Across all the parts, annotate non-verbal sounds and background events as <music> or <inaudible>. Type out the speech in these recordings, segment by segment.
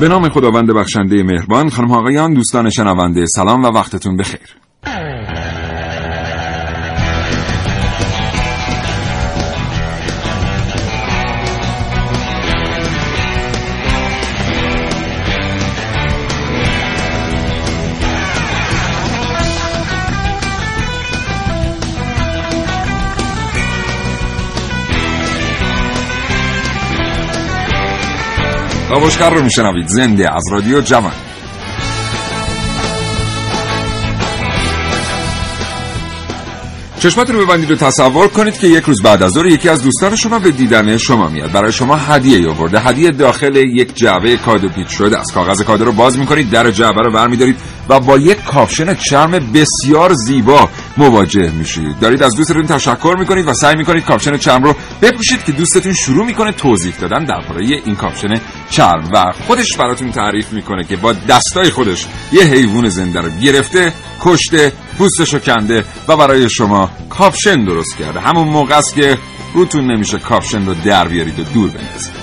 به نام خداوند بخشنده مهربان خانم آقایان دوستان شنونده سلام و وقتتون بخیر. کاوشگر رو میشنوید. زنده از رادیو جوان. چشمات رو ببندید و تصور کنید که یک روز بعد از ظهر یکی از دوستان شما به دیدن شما میاد. برای شما هدیه آورده. هدیه داخل یک جعبه کادو پیچ شده از کاغذ کادو رو باز می‌کنید در جعبه رو برمیدارید و با یک کاپشن چرم بسیار زیبا مواجه میشید دارید از دوستتون تشکر می‌کنید و سعی می‌کنید کاپشن چرم رو بپوشید که دوستتون شروع می‌کنه توضیح دادن درباره این کاپشن چرم. و خودش براتون تعریف می‌کنه که با دستای خودش یه حیوان زنده رو گرفته کشته پوستشو کنده و برای شما کاپشن درست کرده. همون موقع است که روتون نمیشه کاپشن رو در بیارید و دور بندازید.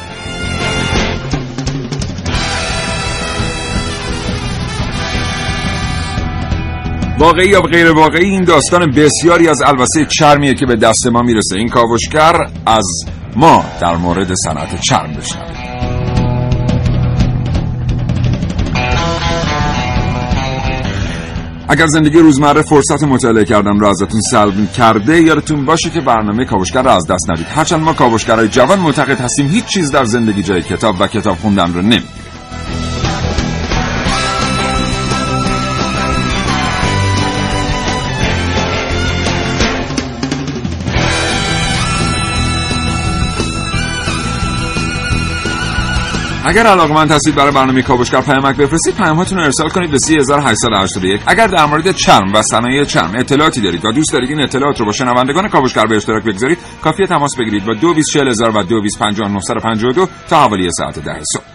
واقعی یا غیر واقعی؟ این داستان بسیاری از البسه چرمیه که به دست ما می‌رسه. این کاوشگر از ما در مورد صنعت چرم بشنوید اگر زندگی روزمره فرصت مطالعه کردن رو ازتون سلب کرده یادتون باشه که برنامه کاوشگر رو از دست ندید. هرچند ما کاوشگرای جوان معتقد هستیم هیچ چیز در زندگی جای کتاب و کتاب خوندن رو نمی‌گیره اگر علاقمند هستید برای برنامه کاوشگر پیامک بفرستید پیامهاتون رو ارسال کنید به 3881 اگر در مورد چرم و صنایع چرم اطلاعاتی دارید و دوست دارید این اطلاعات رو با شنوندگان کاوشگر به اشتراک بگذارید کافی تماس بگیرید با 224000 و 225952 تا حوالی ساعت 10 صبح.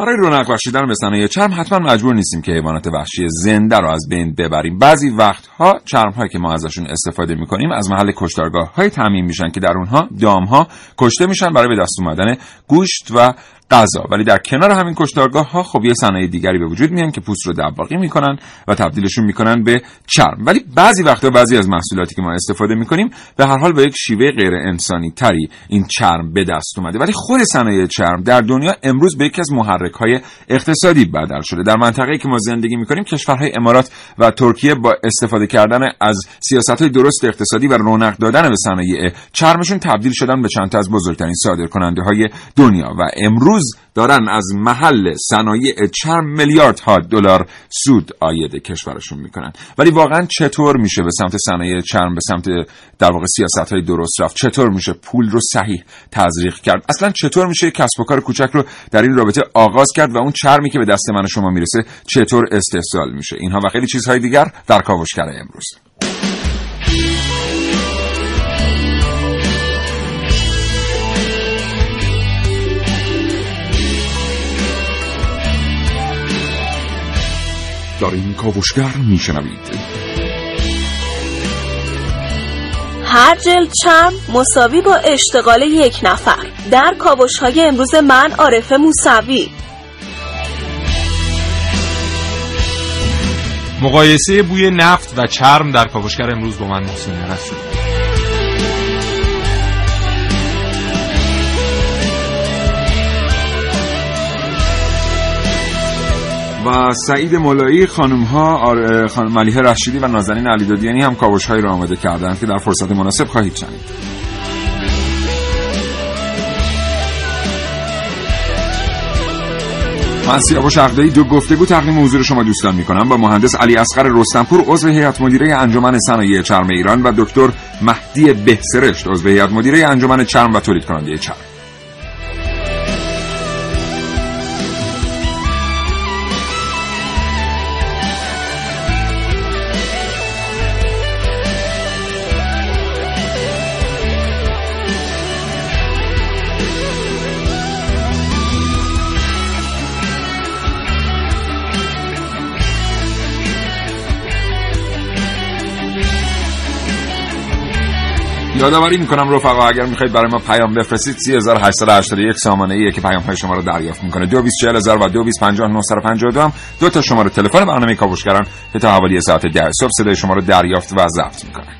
برای رونق بخشیدن به صنایع چرم حتما مجبور نیستیم که حیوانات وحشی زنده رو از بین ببریم. بعضی وقتها چرم هایی که ما ازشون استفاده می‌کنیم از محل کشتارگاه های تعمین میشن که در اونها دام ها کشته میشن برای به دست اومدن گوشت و غذا. ولی در کنار همین کشتارگاه ها خب یه صنایع دیگری به وجود میان که پوست رو دباغی می‌کنن و تبدیلشون می‌کنن به چرم. ولی بعضی وقتا بعضی از محصولاتی که ما استفاده می‌کنیم به هر حال با یک شیوه غیر انسانی تری این چرم به دست اومده. ولی خود صنایع چرم در دنیا امروز به یکی از محرک های اقتصادی بدل شده. در منطقه‌ای که ما زندگی می‌کنیم کشورهای امارات و ترکیه با استفاده کردن از سیاست های درست اقتصادی و رونق دادن به صنایع چرمشون تبدیل شدن به چند تا از بزرگترین صادرکننده های دنیا. و امروز دارن از محل صنایع چرم میلیاردها دلار سود آید کشورشون می‌کنن. ولی واقعا چطور میشه به سمت صنایع چرم به سمت در واقع سیاست های درست رفت؟ چطور میشه پول رو صحیح تزریق کرد؟ اصلا چطور میشه کسب و کار کوچک رو در این رابطه آغاز کرد و اون چرمی که به دست من شما می‌رسه چطور استحصال میشه؟ اینها و خیلی چیزهای دیگر در کاوشگر امروز. دارین کاوشگر میشنوید. هر جلد چرم مساوی با اشتغال یک نفر. در کاوش های امروز من عارف موسوی. مقایسه بوی نفت و چرم در کاوشگر امروز با من محسن رسول سعید مولایی خانم ها. خانم ملیحه رشیدی و نازنین علیدادیانی هم کاوش هایی را آماده کردند که در فرصت مناسب خواهید شنید من سیاوش عقدایی دو گفتگو تقدیم حضور شما دوستان می‌کنم با مهندس علی اصغر رستمپور عضو هیئت مدیره انجمن صنایع چرم ایران و دکتر مهدی بهسرشت عضو هیئت مدیره انجمن چرم و تولید کننده چرم یادآوری می‌کنم رفقا اگر می‌خواید برای ما پیام بفرستید 3881 سامانه ایه که پیام های شما رو دریافت می‌کنه. 224000 و 225952 هم دو تا شماره تلفن برنامه کاوشگران که تا حوالی ساعت 10 صبح صدای شما رو دریافت و ضبط می‌کنه.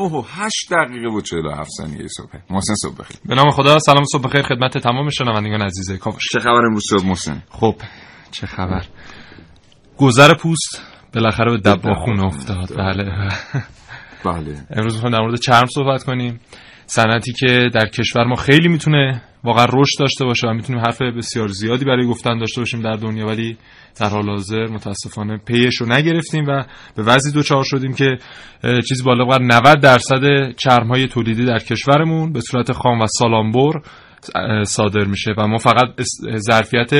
9 و 8 دقیقه و 47 ثانیه صبح. محسن صبح بخیر. به نام خدا سلام صبح بخیر خدمت تمام شنوندگان عزیز کاوش. چه خبر امروز صبح محسن؟ خب چه خبر؟ گذر پوست بالاخره به دباخون افتاد. بله. بله. <laughs> امروز می‌خوایم در مورد چرم صحبت کنیم. صنعتی که در کشور ما خیلی می‌تونه واقعا رشد داشته باشه و می‌تونیم حرف بسیار زیادی برای گفتن داشته باشیم در دنیا ولی در حال حاضر متاسفانه پیش رو نگرفتیم و به وضعی دوچار شدیم که چیزی بالغ بر 90 درصد چرم های تولیدی در کشورمون به صورت خام و سالانبر اه، صادر میشه و ما فقط ظرفیت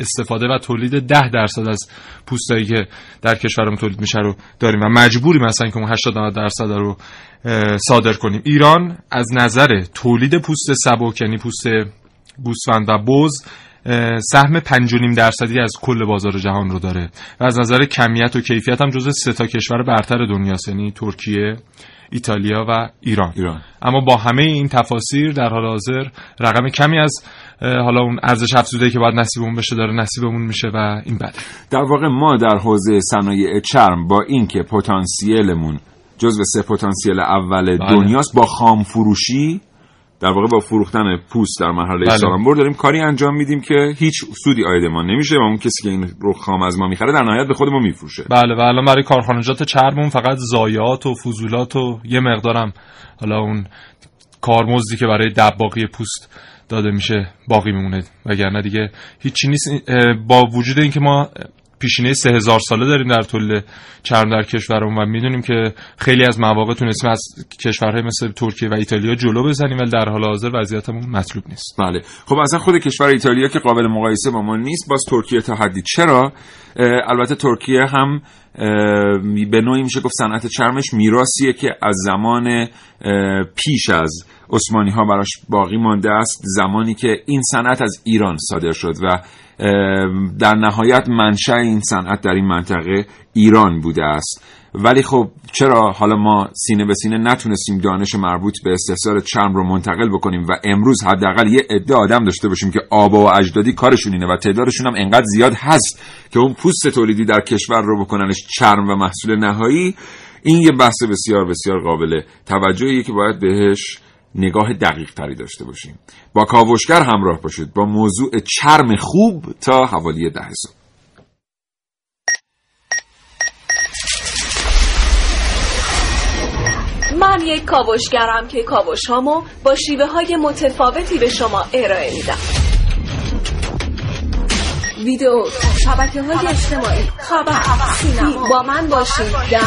استفاده و تولید 10 درصد از پوستایی که در کشورمون تولید میشه رو داریم و مجبوریم مثلا که اون 80 90 درصد رو صادر کنیم. ایران از نظر تولید پوست سبک یعنی پوست گوسفند و بز سهم 5.5 درصدی از کل بازار جهان رو داره و از نظر کمیت و کیفیت هم جزو سه تا کشور برتر دنیاست یعنی ترکیه ایتالیا و ایران. ایران. اما با همه این تفاسیر در حال حاضر رقم کمی از حالا اون ارزش افزوده که باید نصیبمون بشه داره نصیبمون میشه و این بده. در واقع ما در حوزه صنایع چرم با اینکه پتانسیلمون جزو سه پتانسیل اول بله. دنیاست با خام فروشی در واقع با فروختن پوست در مرحله بله. سالانبر داریم کاری انجام میدیم که هیچ سودی آید ما نمیشه و اون کسی که این رو خام از ما می‌خره در نهایت به خود ما میفروشه. بله و الان برای کارخانجات چرمون فقط زایات و فضولات و یه مقدارم حالا اون کارمزدی که برای دباغی پوست داده میشه باقی میمونه. وگرنه دیگه هیچی نیست. با وجود اینکه ما پیشینه سه ساله داریم در تولید چرم در کشورمون و می‌دونیم که خیلی از مواقع تونستیم از کشورهای مثل ترکیه و ایتالیا جلو بزنیم ولی در حال حاضر وضعیتمون مطلوب نیست. بله. خب اصلا خود کشور ایتالیا که قابل مقایسه با ما نیست باز ترکیه تا حدی. چرا؟ البته ترکیه هم به نوعی میشه گفت صنعت چرمش میراثیه که از زمان پیش از عثمانی ها براش باقی مانده است زمانی که این صنعت از ایران صادر شد و در نهایت منشأ این صنعت در این منطقه ایران بوده است. ولی خب چرا حالا ما سینه به سینه نتونستیم دانش مربوط به استحصال چرم رو منتقل بکنیم و امروز حداقل یه عده آدم داشته باشیم که آبا و اجدادی کارشون اینه و تعدادشون هم انقدر زیاد هست که اون پوست تولیدی در کشور رو بکننش چرم و محصول نهایی این یه بحث بسیار بسیار قابل توجهیه که باید بهش نگاه دقیق تری داشته باشیم. با کاوشگر همراه باشید. با موضوع چرم خوب تا حوالی ده صبح. من یک کاوشگرم که کاوش هامو با شیوه های متفاوتی به شما ارائه میدم. ویدیو شبکه های اجتماعی خبر سینما. با من باشید در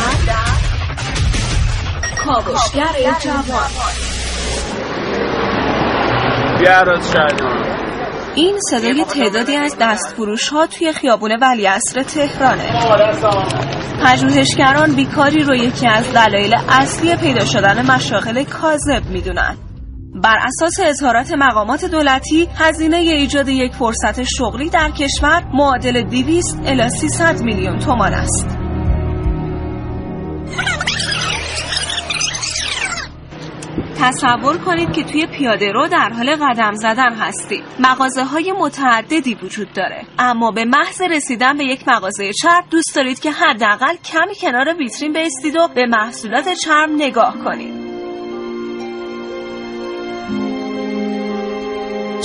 کاوشگر جوان. این صدای تعدادی از دستفروش ها توی خیابون ولیعصر تهرانه. پژوهشگران بیکاری رو یکی از دلایل اصلی پیدا شدن مشاغل کاذب می‌دونن. بر اساس اظهارات مقامات دولتی هزینه ایجاد یک فرصت شغلی در کشور معادل 200 الی 300 میلیون تومان است. تصور کنید که توی پیاده رو در حال قدم زدن هستید. مغازه های متعددی وجود داره. اما به محض رسیدن به یک مغازه چرم دوست دارید که حداقل کمی کنار ویترین بیستید و به محصولات چرم نگاه کنید.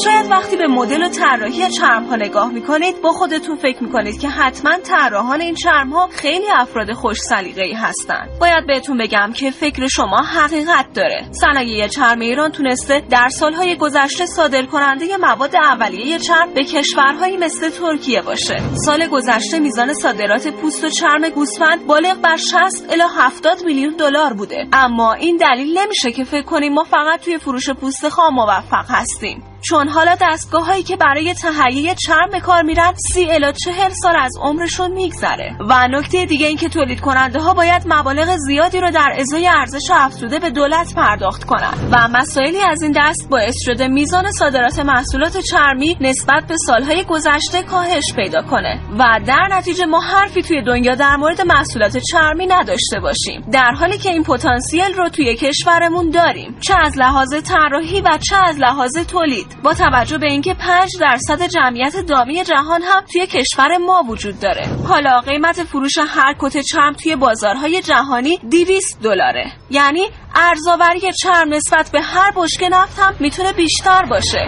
شاید وقتی به مدل و طراحی چرم ها نگاه می‌کنید با خودتون فکر می‌کنید که حتما طراحان این چرم ها خیلی افراد خوش سلیقه ای هستند باید بهتون بگم که فکر شما حقیقت داره. صنایع چرم ایران تونسته در سالهای گذشته صادر کننده مواد اولیه چرم به کشورهایی مثل ترکیه باشه. سال گذشته میزان صادرات پوست و چرم گوسفند بالغ بر 60 الی 70 میلیون دلار بوده. اما این دلیل نمیشه که فکر کنیم ما فقط توی فروش پوست خام موفق هستیم. چون حالا دستگاه هایی که برای تهیه چرم به کار میرن سی الا چهل سال از عمرشون میگذره. و نکته دیگه این که تولید کننده ها باید مبالغ زیادی رو در ازای ارزش افزوده به دولت پرداخت کنند. و مسائلی از این دست باعث شده میزان صادرات محصولات چرمی نسبت به سالهای گذشته کاهش پیدا کنه. و در نتیجه ما حرفی توی دنیا در مورد محصولات چرمی نداشته باشیم. در حالی که این پتانسیل رو توی کشورمون داریم. چه از لحاظ طراحی و چه از لحاظ تولید. با توجه به اینکه 5 درصد جمعیت دامی جهان هم توی کشور ما وجود داره. حالا قیمت فروش هر کت چرم توی بازارهای جهانی 200 دلاره. یعنی ارزآوری چرم نسبت به هر بشکه نفت هم می‌تونه بیشتر باشه.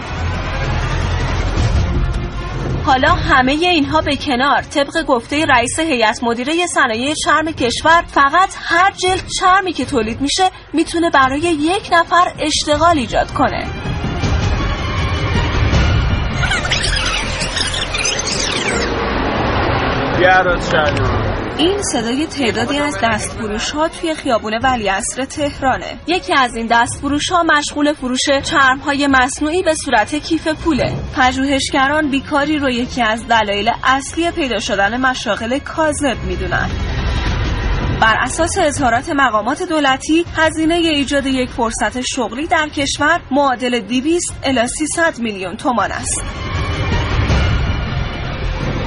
حالا همه اینها به کنار. طبق گفته رئیس هیئت مدیره صنایع چرم کشور فقط هر جلد چرمی که تولید میشه می‌تونه برای یک نفر اشتغال ایجاد کنه. این صدای تعدادی از دستفروش ها توی خیابون ولیعصر تهرانه. یکی از این دستفروش ها مشغول فروش چرم های مصنوعی به صورت کیف پوله. پژوهشگران بیکاری رو یکی از دلایل اصلی پیدا شدن مشاغل کاذب می‌دونن. بر اساس اظهارات مقامات دولتی هزینه ایجاد یک فرصت شغلی در کشور معادل 200 الی 300 میلیون تومان است.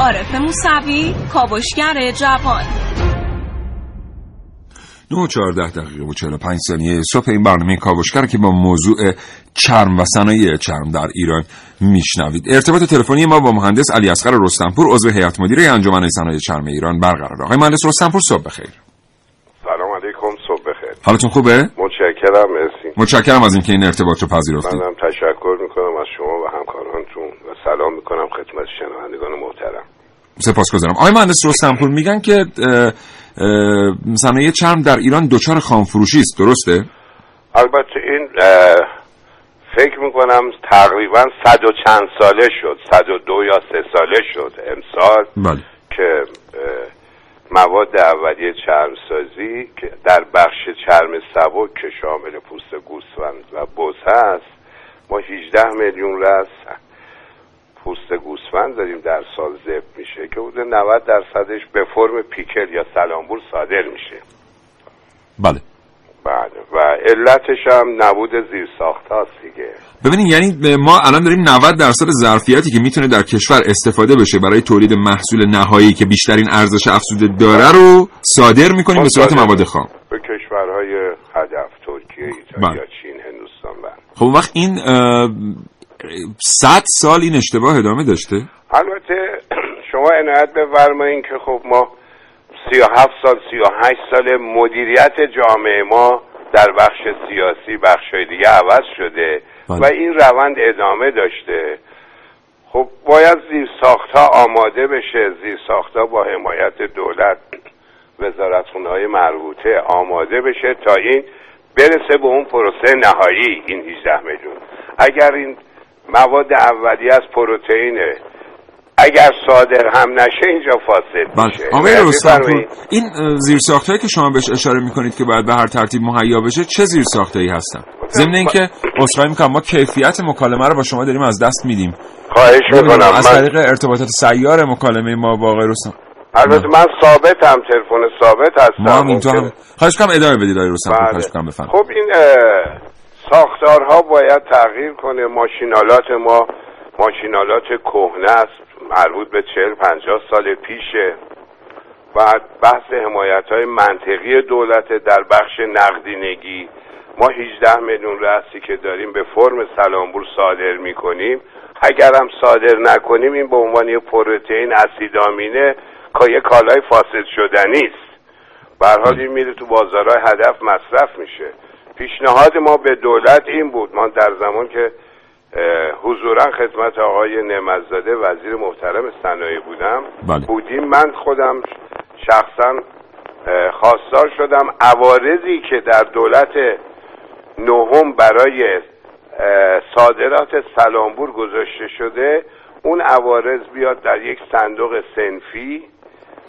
عارف موسوی کاوشگر جوان. 9 14 دقیقه و 45 ثانیه صبح این برنامه کاوشگر که با موضوع چرم و صنایع چرم در ایران میشنوید. ارتباط تلفنی ما با مهندس علی اصغر رستمپور عضو هیئت مدیره انجمن صنایع چرم ایران برقرار. آقای مهندس رستمپور صبح بخیر. سلام علیکم صبح بخیر. حالتون خوبه؟ متشکرم مرسی. متشکرم از اینکه این ارتباط رو پذیرفتید. منم تشکر می‌کنم از شما و همکارانتون و سلام می‌کنم خدمت شنوندگان محترم. سپاسگزارم. آقای مهندس رستمپور میگن که صنایع چرم در ایران دچار خامفروشی است. درسته؟ البته این فکر می‌کنم تقریبا صد و چند ساله شد صد و دو یا سه ساله شد امسال بله. که مواد اولیه چرمسازی که در بخش چرم سبک که شامل پوست گوسفند و بز هست ما 18 میلیون رس پوست گوسفند داریم در سال ضبط میشه که حدود 90 درصدش به فرم پیکل یا سلامبور صادر میشه. بله. بله. و علتش هم نبود زیر ساخت هاست دیگه. ببینید یعنی ما الان داریم 90 درصد ظرفیتی که می‌تونه در کشور استفاده بشه برای تولید محصول نهایی که بیشترین ارزش افزوده داره رو صادر می‌کنیم به صورت مواد خام. به کشورهای هدف ترکیه ایتالیا چین هندوستان بله. خب وقت این صد سال این اشتباه ادامه داشته؟ البته <clears throat> شما عنایت بفرمایید که خب ما 37 سال 38 سال مدیریت جامعه ما در بخش سیاسی بخش دیگه عوض شده بله. و این روند ادامه داشته. خب باید زیر ساختها آماده بشه. زیر ساختها با حمایت دولت وزارتخونه های مربوطه آماده بشه تا این برسه به اون پروسه نهایی این 18 میلیون. اگر این مواد اولیه از پروتئینه اگر صادر هم نشه اینجا فاسد بله. میشه. آقای یعنی رستمپور. این زیر ساختایی که شما بهش اشاره می‌کنید که باید به هر ترتیب مهیا بشه چه زیر ساختایی هستن؟ ضمن اینکه عذرخواهی می‌کنم ما کیفیت مکالمه رو با شما داریم از دست میدیم. خواهش می‌کنم. از من طریق ارتباطات سیار مکالمه ما با آقای رستم. البته من ثابتم تلفن ثابت هستم. ما هم اینطور هم خواهش کنم ادامه بدید آقای رستمپور بله. خواهش کنم بفرمایید. خب این ساختارها باید تغییر کنه. ماشینالات ما ماشینالات کهنه است. مربوط به چهل پنجاه سال پیشه و بحث حمایت های منطقی دولت در بخش نقدینگی. ما 18 میلیون رأسی که داریم به فرم سلامبور صادر می‌کنیم. اگر هم صادر نکنیم این به عنوان یه پروتئین اسیدامینه که یه کالای فاسد شدنی است به حال این میره تو بازارهای هدف مصرف میشه. پیشنهاد ما به دولت این بود. ما در زمان که حضورا خدمت آقای نعمتزاده وزیر محترم صنایع بودم بله. بودیم من خودم شخصا خواستار شدم عوارضی که در دولت نهم برای صادرات سلامبور گذاشته شده اون عوارض بیاد در یک صندوق سنفی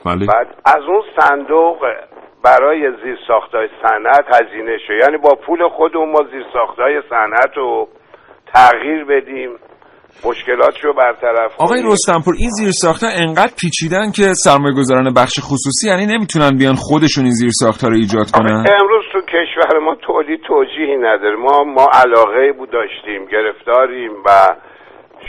بله. بعد از اون صندوق برای زیر ساختای صنعت هزینه شد یعنی با پول خودمون ما زیر ساختای صنعت رو تغییر بدیم مشکلات رو برطرف آقای رستمپور این زیر ساخته انقدر پیچیدن که سرمایه گذاران بخش خصوصی یعنی نمی‌تونن بیان خودشون این زیر ساخته رو ایجاد کنن؟ امروز تو کشور ما تولید توجیهی نداره. ما ما علاقه بود داشتیم گرفتاریم و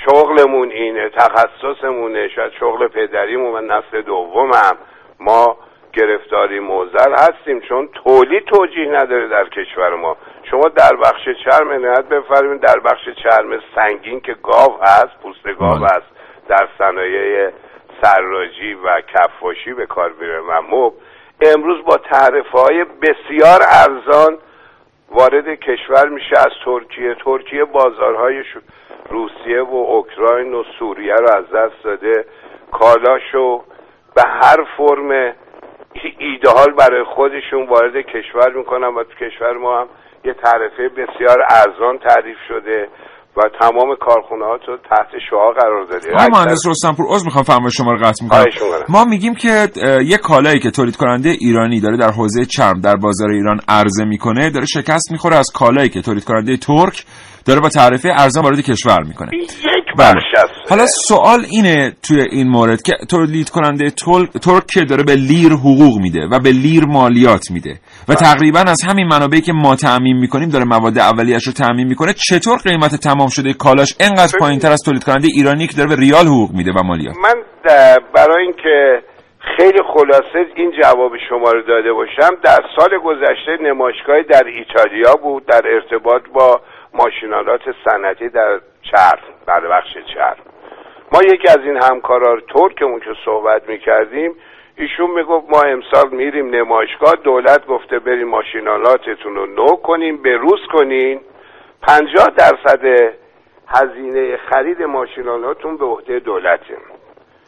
شغلمون اینه تخصصمونه شاید شغل پدریمون و نسل دومم. ما گرفتاری موزل هستیم چون تولید توجیه نداره در کشور ما. شما در بخش چرم عنایت بفرمایید. در بخش چرم سنگین که گاو هست پوست گاو بله. هست در صنایع سراجی و کفاشی به کار میره. و مب امروز با تعرفه های بسیار ارزان وارد کشور میشه از ترکیه. ترکیه بازارهای روسیه و اوکراین و سوریه رو از دست داده. کالاشو به هر فرم ایدهال برای خودشون وارد کشور می‌کنن و تو کشور ما هم یه تعرفه بسیار ارزان تعریف شده و تمام کارخونه ها تو تحت شعا قرار داده آقای مهندس رستمپور عذر می‌خوام فرمای شما رو قطع می‌کنم. ما میگیم که یه کالایی که تولید کننده ایرانی داره در حوزه چرم در بازار ایران عرضه می‌کنه داره شکست می‌خوره از کالایی که تولید کننده ترک داره با تعرفه ارزان وارد کشور می‌کنه یک. بخش است حالا سوال اینه توی این مورد که تولید کننده. ترک که داره به لیر حقوق میده و به لیر مالیات میده و تقریبا از همین منابعی که ما تعمین می‌کنیم داره مواد اولیش رو تعمین می‌کنه. چطور قیمت تمام شده کالاش انقدر پایینتر از تولید کننده ایرانی که داره به ریال حقوق میده و مالیات؟ من برای اینکه خیلی خلاصه این جواب شما رو داده باشم در سال گذشته نمایشگاهی در ایتالیا بود در ارتباط با ماشینالات صنعتی در چرم در بخش چرم ما یکی از این همکارا ترکمون که صحبت می‌کردیم ایشون می‌گفت ما امسال میریم نمایشگاه دولت گفته بریم ماشینالاتتون رو نو کنیم به روز کنین. پنجاه درصد هزینه خرید ماشینالاتون به عهده دولته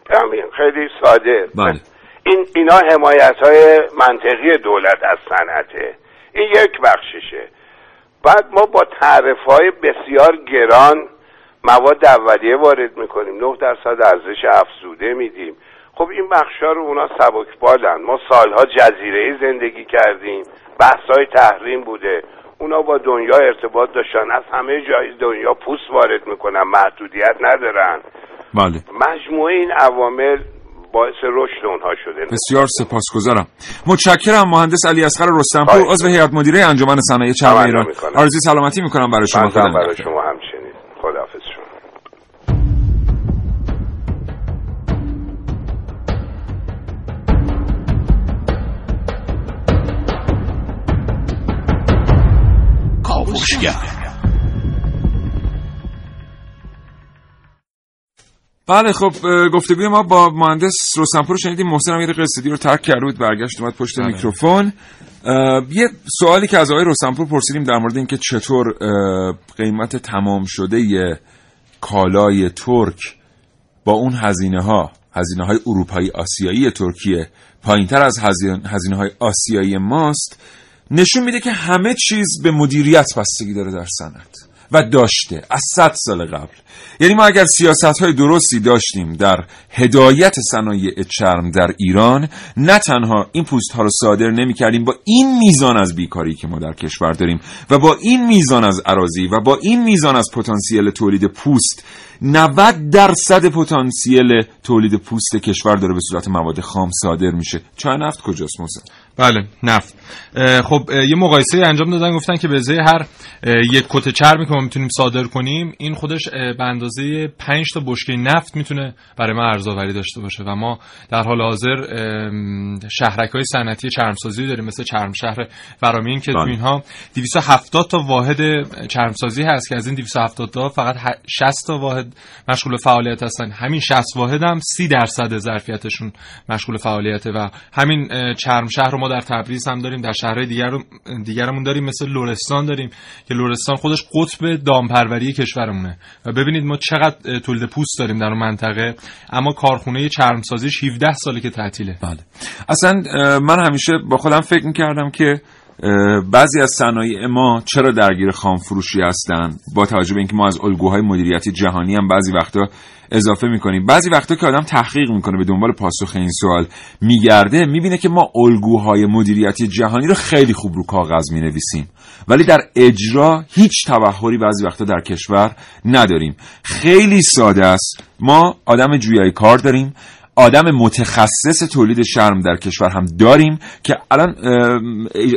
همین خیلی ساده. بله. این اینا حمایت های منطقی دولت از صنعته. این یک بخششه. بعد ما با تعرف های بسیار گران مواد اولیه وارد می‌کنیم. 9 درصد ارزش افزوده میدیم. خب این بخشا رو اونا سبک بالن ما سالها جزیره زندگی کردیم. بحث های تحریم بوده. اونا با دنیا ارتباط داشتن. از همه جای دنیا پوست وارد می‌کنن. محدودیت ندارن. بله. مجموعه این عوامل باعث رشد اونها شده. بسیار سپاسگزارم. متشکرم مهندس علی اصغر رستمپور عضو هیئت مدیره انجمن صنایع چرم ایران. آرزوی سلامتی می‌کنم برای شما. خدا کاوشگر بله خب گفتگوی ما با مهندس رستمپور شنیدیم. محسن امیر قصدی رو ترک کرده بود برگشت اومد پشت بله. میکروفون. یه سوالی که از آقای رستمپور پرسیدیم در مورد اینکه چطور قیمت تمام شده ی کالای ترک با اون هزینه ها هزینه های اروپایی آسیایی ترکیه پایین تر از هزینه های آسیایی ماست. نشون میده که همه چیز به مدیریت بستگی داره در صنعت و داشته از صد سال قبل. یعنی ما اگر سیاست های درستی داشتیم در هدایت صنایع چرم در ایران نه تنها این پوست ها رو صادر نمی کردیم با این میزان از بیکاری که ما در کشور داریم و با این میزان از عراضی و با این میزان از پتانسیل تولید پوست 90 درصد پتانسیل تولید پوست کشور داره به صورت مواد خام صادر میشه. چای نفت کجاست محسن بله نفت. خب یه مقایسه انجام دادن گفتن که به ازای هر یک کت چرمی که ما می‌تونیم صادر کنیم این خودش به اندازه 5 تا بشکه نفت می‌تونه برای ما ارزآوری داشته باشه و ما در حال حاضر شهرک های صنعتی چرمسازی داریم مثل چرم شهر فرامین که تو بله. اینها 270 تا واحد چرمسازی هست که از این 270 تا فقط ه- 60 تا واحد درصد مشغول فعالیت هستن. همین 60 واحد هم 30 درصد ظرفیتشون مشغول فعالیته و همین چرم شهر رو ما در تبریز هم داریم در شهرهای دیگر دیگرمون داریم مثل لرستان داریم که لرستان خودش قطب دامپروری کشورمونه. و ببینید ما چقدر تولید پوست داریم در اون منطقه اما کارخونه چرمسازیش 17 ساله که تعطیله. بله. اصلا من همیشه با خودم فکر می‌کردم که بعضی از صنایع ما چرا درگیر خام فروشی هستن؟ با توجه به اینکه ما از الگوهای مدیریتی جهانی هم بعضی وقتا اضافه می‌کنیم. بعضی وقتا که آدم تحقیق می‌کنه به دنبال پاسخ این سوال میگرده می‌بینه که ما الگوهای مدیریتی جهانی رو خیلی خوب رو کاغذ می‌نویسیم. ولی در اجرا هیچ تبخوری بعضی وقتا در کشور نداریم. خیلی ساده است. ما آدم جویای کار داریم. آدم متخصص تولید شرم در کشور هم داریم که الان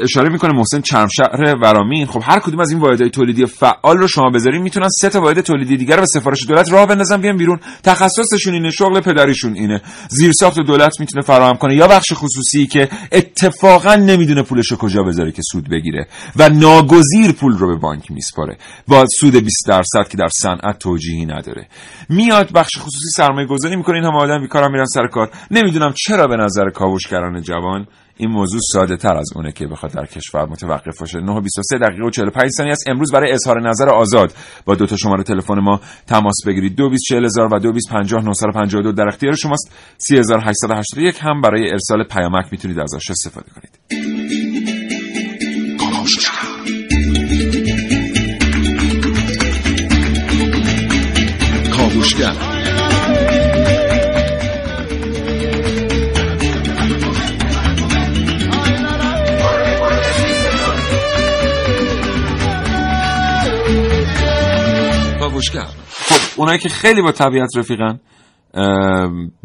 اشاره می‌کنه محسن چرمشهر ورامین. خب هر کدوم از این واحدهای تولیدی فعال رو شما بذارین می‌تونن سه تا واحد تولیدی دیگر رو به سفارش دولت راه بندازن بیان بیرون. تخصصشون اینه شغل پدریشون اینه. زیرساخت دولت می‌تونه فراهم کنه. یا بخش خصوصی که اتفاقا نمی‌دونه پولش رو کجا بذاره که سود بگیره و ناگزیر پول رو به بانک میسپاره. با سود 20 درصد که در صنعت توجیهی نداره. میاد بخش خصوصی سرمایه گذاری می‌کنه. این هم آدم بیکارم میرن سر کار. نمی‌دونم چرا به نظر کاوشگران جوان این موضوع ساده تر از اونه که بخواد در کشور متوقف باشه. 9 23 دقیقه و 45 ثانیه است. امروز برای اظهار نظر آزاد با دو تا شماره تلفن ما تماس بگیرید. 224000 و 2250 در اختیار شماست. 3881 هم برای ارسال پیامک می‌تونید ازش استفاده کنید. کاوشگر. خب اونایی که خیلی با طبیعت رفیقن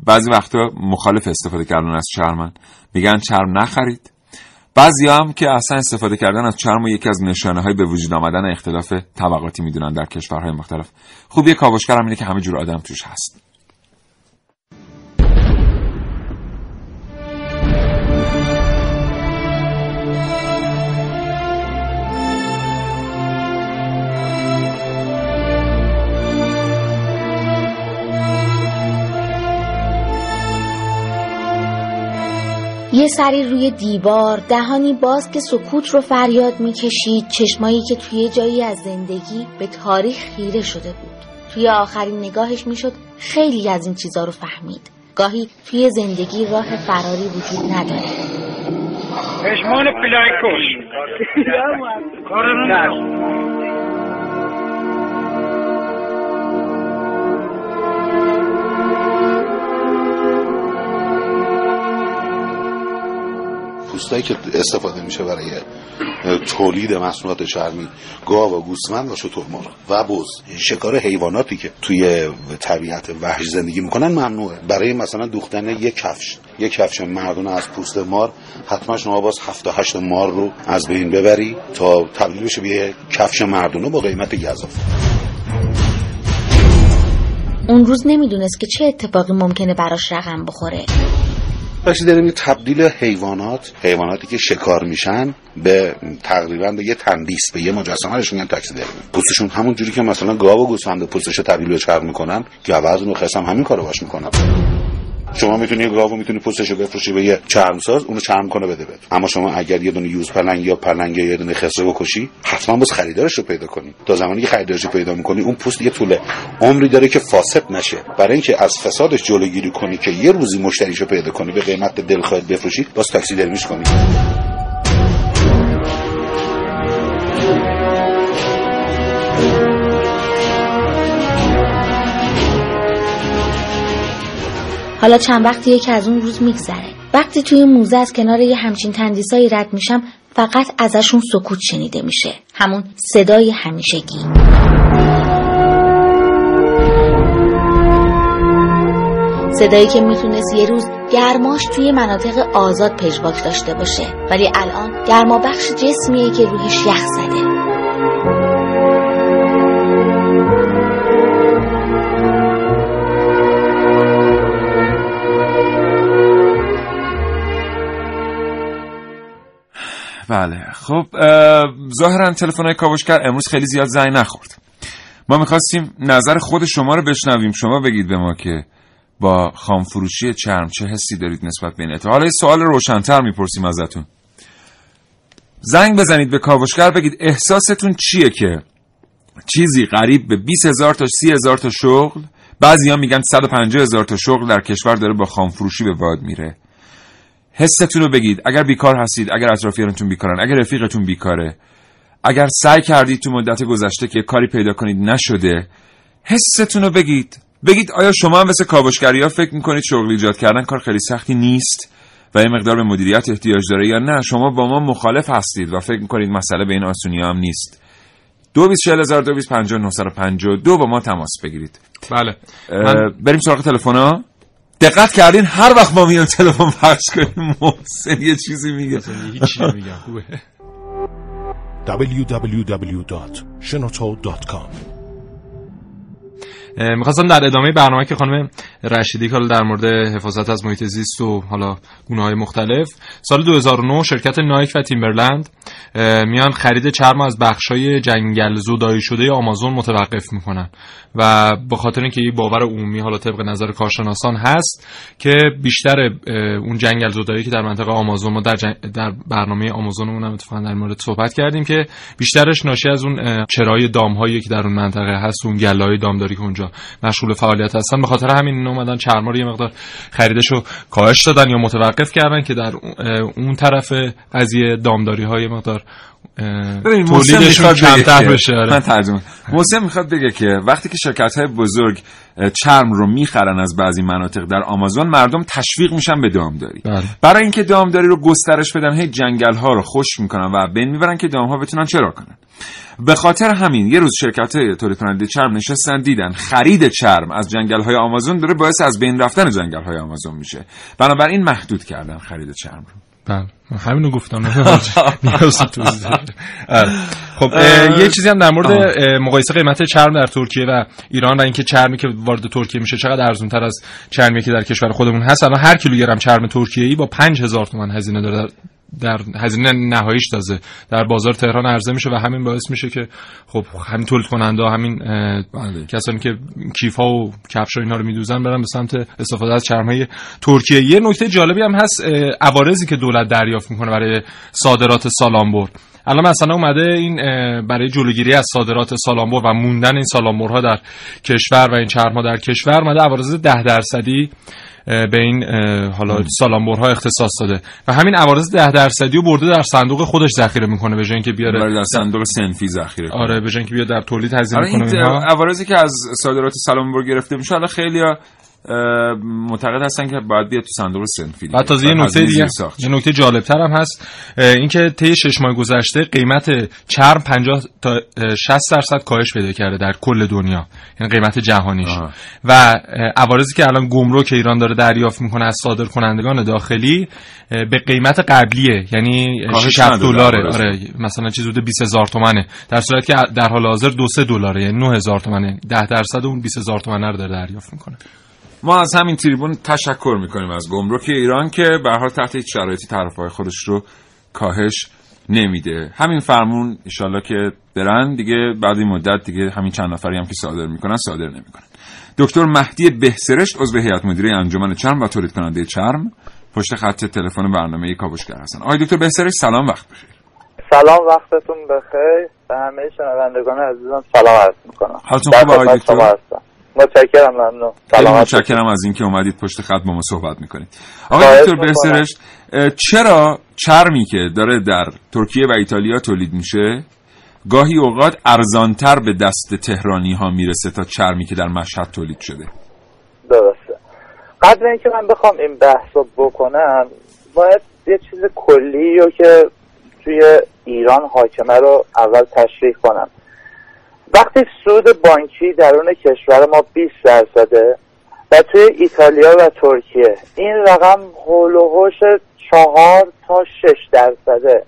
بعضی وقتا مخالف استفاده کردن از چرمن میگن چرم نخرید. بعضی هم که اصلا استفاده کردن از چرم و یکی از نشانه های به وجود آمدن اختلاف طبقاتی می‌دونن در کشورهای مختلف. خوبی کاوشگر هم اینه که همه جور آدم توش هست. یه سری روی دیوار دهانی باز که سکوت رو فریاد می‌کشید چشمایی که توی جایی از زندگی به تاریخ خیره شده بود. توی آخرین نگاهش می‌شد خیلی از این چیزا رو فهمید. گاهی توی زندگی راه فراری وجود نداره. پشمان پلایکوش <laughs> پوستایی که استفاده میشه برای تولید محصولات چرمی گاو و گوسفند و شترمرغ و بز. شکار حیواناتی که توی طبیعت وحش زندگی می‌کنن ممنوعه. برای مثلا دوختن یک کفش یک کفش مردونه از پوست مار حتما شما باز هفت هشت مار رو از بین ببری تا تبدیل بشه به کفش مردونه با قیمت گذاف اون روز نمی‌دونست که چه اتفاقی ممکنه براش رقم بخوره. وقتی داریم تبدیل حیوانات حیواناتی که شکار میشن به تقریبا به یه تندیس به یه مجسمه هشون میگن تاکسیدرمی. پوستشون همون جوری که مثلا گاو و گوسفند پوستش تبدیل به چرم می‌کنن گوزن و خس هم همین کارو باش می‌کنن شما می‌تونی گاو می‌تونی پوستش رو بفروشی به یه چرمساز اونو چرم کنه بده بده اما شما اگر یه دونه یوز پلنگ یا پلنگ یا یه دونه خسره بکشی حتما باز خریدارش رو پیدا کنی. تا زمانی که خریدارش رو پیدا می‌کنی اون پوست یه طول عمری داره که فاسد نشه. برای اینکه از فسادش جلوگیری کنی که یه روزی مشتریشو پیدا کنی به قیمت دلخواهت بفروشی باز تاکسی درمیش کنی. حالا چند وقتیه که از اون روز میگذره. وقتی توی موزه از کنار یه همچین تندیسایی رد میشم فقط ازشون سکوت شنیده میشه. همون صدای همیشگی. صدایی که می‌تونست یه روز گرماش توی مناطق آزاد پژواک داشته باشه. ولی الان گرما بخش جسمیه که روحش یخ زده. بله. خب ظاهرا تلفن کاوشگر امروز خیلی زیاد زنگ نخورد. ما می‌خواستیم نظر خود شما رو بشنویم. شما بگید به ما که با خامفروشی چرم چه حسی دارید نسبت به این حالا یه سوال روشنتر می‌پرسیم ازتون. زنگ بزنید به کاوشگر بگید احساستون چیه که چیزی قریب به 20 هزار تا 30 هزار تا شغل بعضی ها میگن 150 هزار تا شغل در کشور داره با خامفروشی به باد میره. حستون رو بگید. اگر بیکار هستید اگر اطرافیانتون بیکارن اگر رفیقتون بیکاره اگر سعی کردید تو مدت گذشته که کاری پیدا کنید نشده حستون رو بگید. بگید آیا شما هم مثل کاوشگری ها فکر می‌کنید شغل ایجاد کردن کار خیلی سختی نیست و یه مقدار به مدیریت احتیاج داره یا نه؟ شما با ما مخالف هستید و فکر می‌کنید مسئله به این آسونی هم نیست. دو بیس هزار دو بیس دو با ما تماس بگیرید. بله. من... بریم سراغ تلفن ها. دقت کردین هر وقت ما میان تلفن پخش کنیم محسن یه چیزی میگه. هیچی نمیگم خوبه. <laughs> www.shenoto.com می‌خواستم در ادامه برنامه که خانم رشیدی که در مورد حفاظت از محیط زیست و حالا گونه های مختلف سال 2009 شرکت نایک و تیمبرلند میان خرید چرم از های جنگل زودایی شده آمازون متوقف می‌کنن. و به خاطر اینکه این باور عمومی حالا طبق نظر کارشناسان هست که بیشتر اون جنگل زودایی که در منطقه آمازون ما در, در برنامه آمازون هم اتفاقا در مورد صحبت کردیم که بیشترش ناشی از اون چرای دامهایی که در اون منطقه هست اون گلای دامداری که اونجا مشغول فعالیت هستن. به خاطر همین این اومدن چرما رو یه مقدار خریدش رو کاهش دادن یا متوقف کردن که در اون طرف قضیه دامداری های مقدار تولیدشون کمتر بشه آره. من ترجمه محسن می‌خواد بگه که وقتی که شرکت های بزرگ چرم رو می‌خرن از بعضی مناطق در آمازون مردم تشویق میشن به دامداری. بله. برای اینکه دامداری رو گسترش بدن هی جنگل ها رو خوش می‌کنن و بین می‌برن که دام ها بتونن چرا کنن. به خاطر همین یه روز شرکت تولید کننده چرم نشستن دیدن خرید چرم از جنگل های آمازون داره باعث از بین رفتن جنگل های آمازون میشه. بنابراین محدود کردن خرید چرم رو. بله. همینو گفتم <laughs> آره. خب یه چیزی هم در مورد مقایسه قیمت چرم در ترکیه و ایران و اینکه چرمی که وارد ترکیه میشه چقدر ارزون تر از چرمی که در کشور خودمون هست. الان هر کیلوگرم چرم ترکیه ای با 5000 تومان هزینه داره. در هزینه نهاییش تازه در بازار تهران عرضه میشه و همین باعث میشه که خب همین تولید کننده همین بله. کسانی که کیف ها و کفش اینا رو میدوزن برن به سمت استفاده از چرم های ترکیه یه نکته جالبی هم هست عوارضی که دولت دریافت می‌کنه برای صادرات سالامبر الان مثلا اومده این برای جلوگیری از صادرات سالامبر و موندن این سالامبرها در کشور و این چرم ها در کشور اومده عوارض ده درصدی به این حالا سالامبرها اختصاص داده و همین عوارض ده درصدی رو برده در صندوق خودش ذخیره می‌کنه به جای اینکه بیاره. در صندوق سنفی ذخیره آره به جای اینکه بیاد در تولید هزینه آره کنه عوارضی که از صادرات سالامبر گرفته میشه حالا خیلی‌ها معتقد هستن که باید بیاد تو صندوق سنفی بعد تازه یه نکته دیگه یه نکته جالب تر هم هست اینکه طی شش ماه گذشته قیمت چرم 50 تا 60 درصد کاهش پیدا کرده در کل دنیا. یعنی قیمت جهانیش. آه. و عوارضی که الان گمرک ایران داره دریافت می‌کنه از صادر کنندگان داخلی به قیمت قبلیه. یعنی 6 دلاره. آره مثلا چیز حدود 20000 تومانه در صورتی که در حال حاضر 2 3 دلاره. یعنی 9000 تومانه 10 درصد اون 20000 تومانه رو داره دریافت می‌کنه. ما از همین تریبون تشکر می‌کنیم از گمرک ایران که به حال تحت هیچ شرایطی طرفهای خودش رو کاهش نمیده. همین فرمون ایشالله که برن دیگه بعد این مدت دیگه همین چند نفری هم که صادر می‌کنن صادر نمی‌کنن. دکتر مهدی بهسرشت عضو هیئت مدیره انجمن چرم و تولید کننده چرم پشت خط تلفن برنامه کاوشگر هستن. آقای دکتر بهسرشت سلام وقت بخیر. سلام وقتتون بخیر. به همه شنوندگان عزیزم سلام عرض می‌کنم. حالتون خوبه آقای دکتر؟ متشکرم ممنون. سلام متشکرم از اینکه اومدید پشت خط با ما صحبت می‌کنید. آقای دکتر بهسرشت چرا چرمی که داره در ترکیه و ایتالیا تولید میشه گاهی اوقات ارزانتر به دست تهرانی ها می‌رسه تا چرمی که در مشهد تولید شده؟ درسته. قبل اینکه من بخوام این بحث رو بکنم باید یه چیز کلی رو که توی ایران حاکمه رو اول تشریح کنم. وقتی سود بانکی درون کشور ما 20 درصده و توی ایتالیا و ترکیه این رقم هول و چهار تا شش درصده.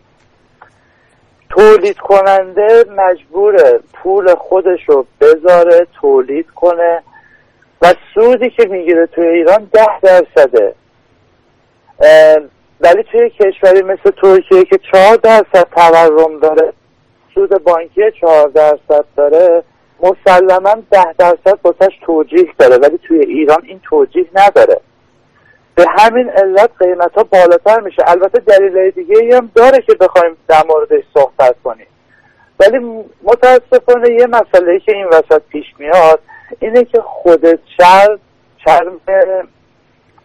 تولید کننده مجبور پول خودش رو بذاره تولید کنه و سودی که می‌گیره توی ایران ده درصده. ولی توی کشوری مثل ترکیه که چهار درصد تورم داره سود بانکی چهار درصد داره مسلما ده درصد واسش توجیه داره ولی توی ایران این توجیه نداره. به همین علت قیمت ها بالاتر میشه. البته دلیل دیگه هم داره که بخوایم در موردش صحبت کنیم. ولی متاسفانه یه مسئله که این وسط پیش میاد اینه که خود چرم چرم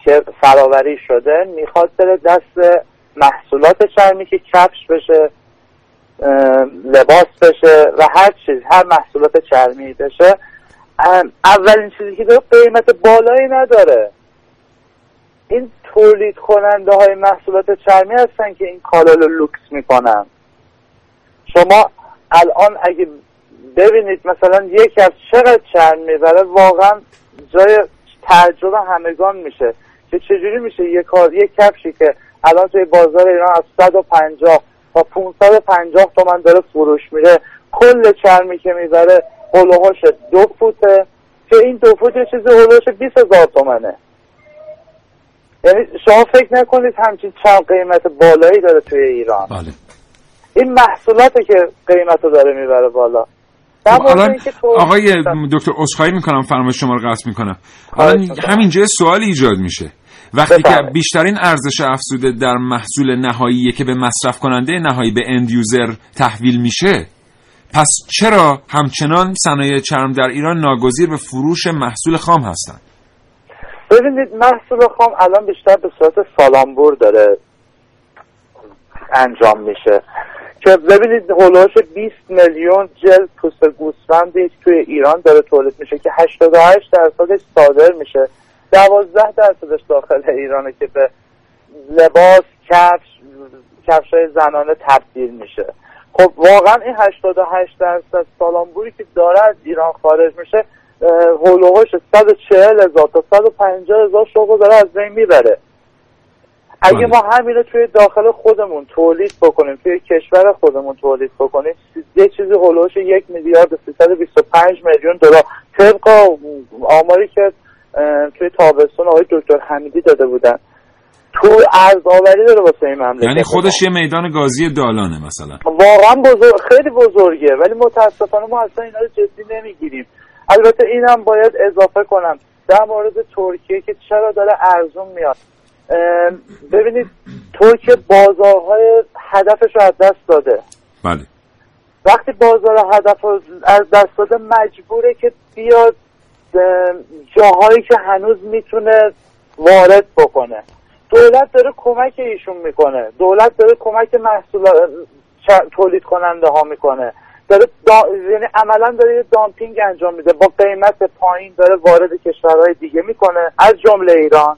که فراوری شده می‌خواد بره دست محصولات چرمی که کفش بشه. لباس بشه و هر چیز هر محصولات چرمی بشه. اولین چیزی که داره قیمت بالایی نداره. این تولید کننده های محصولات چرمی هستن که این کالا رو لوکس می‌کنن. شما الان اگه ببینید مثلا یک از چقدر چرم می‌بره واقعا جای تعجب همگان میشه. که چجوری میشه یک کار یک کفشی که الان توی بازار ایران از 150 تا 550 تومن داره فروش میره کل چرمی که می‌بره هلوهاش دو فوته. که این دو فوت یه چیزی هلوهاش 20 هزار تومنه. یعنی شما فکر نکنید همچین چند قیمت بالایی داره توی ایران. بله. این محصولاته که قیمت رو داره می‌بره بالا. الان آقای دکتر اسخایی می‌کنم فرمایش شما رو قطع می‌کنم. الان همینجا سوال ایجاد میشه. وقتی که بیشترین ارزش افزوده در محصول نهایی که به مصرف کننده نهایی به اند یوزر تحویل میشه پس چرا همچنان صنایع چرم در ایران ناگزیر به فروش محصول خام هستند؟ ببینید محصول خام الان بیشتر به صورت سالامبور داره انجام میشه. که ببینید هلوش 20 میلیون جلد پوست گوسفندی توی ایران داره تولید میشه که 88 درصدش صادر میشه. 12 درصدش داخل ایرانه که به لباس کفش کفش های زنانه تبدیل میشه. خب واقعا این 88 درصد سالامبوری که داره از ایران خارج میشه هلوهاش 140 هزار تا 150 هزار شغل داره از بین می‌بره. اگه ما همین رو توی داخل خودمون تولید بکنیم توی کشور خودمون تولید بکنیم یه چیزی هلوش یک میلیارد 325 میلیون دلار. طبق آماری که توی تابستون آقای دکتر حمیدی داده بودن. تو ارزآوری داره واسه این مملکت. یعنی خودش یه میدان گازی دالانه مثلا. واقعا بزرگ خیلی بزرگه ولی متاسفانه ما اصلا اینا رو جدی نمی‌گیریم. البته اینم باید اضافه کنم در مورد ترکیه که چرا داره ارزون میاد. ببینید ترکیه بازارهای هدفش رو از دست داده. بله. وقتی بازار هدف از دست داده مجبوره که بیاد جاهایی که هنوز می‌تونه وارد بکنه. دولت داره کمک ایشون می‌کنه. دولت داره کمک محصول تولید کننده ها می‌کنه. داره دا... یعنی عملا داره یه دامپینگ انجام میده. با قیمت پایین داره وارد کشورهای دیگه می‌کنه از جمله ایران.